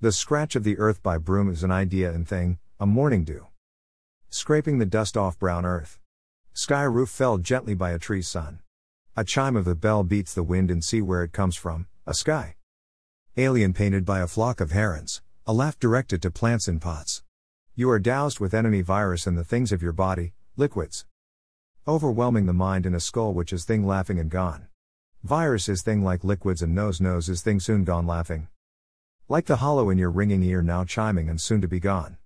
The scratch of the earth by broom is an idea and thing, a morning dew. Scraping the dust off brown earth. Sky roof fell gently by a tree's sun. A chime of the bell beats the wind and see where it comes from, a sky. Alien painted by a flock of herons, a laugh directed to plants in pots. You are doused with enemy virus and the things of your body, liquids. Overwhelming the mind in a skull which is thing laughing and gone. Virus is thing like liquids and nose nose is thing soon gone laughing. Like the hollow in your ringing ear now chiming and soon to be gone.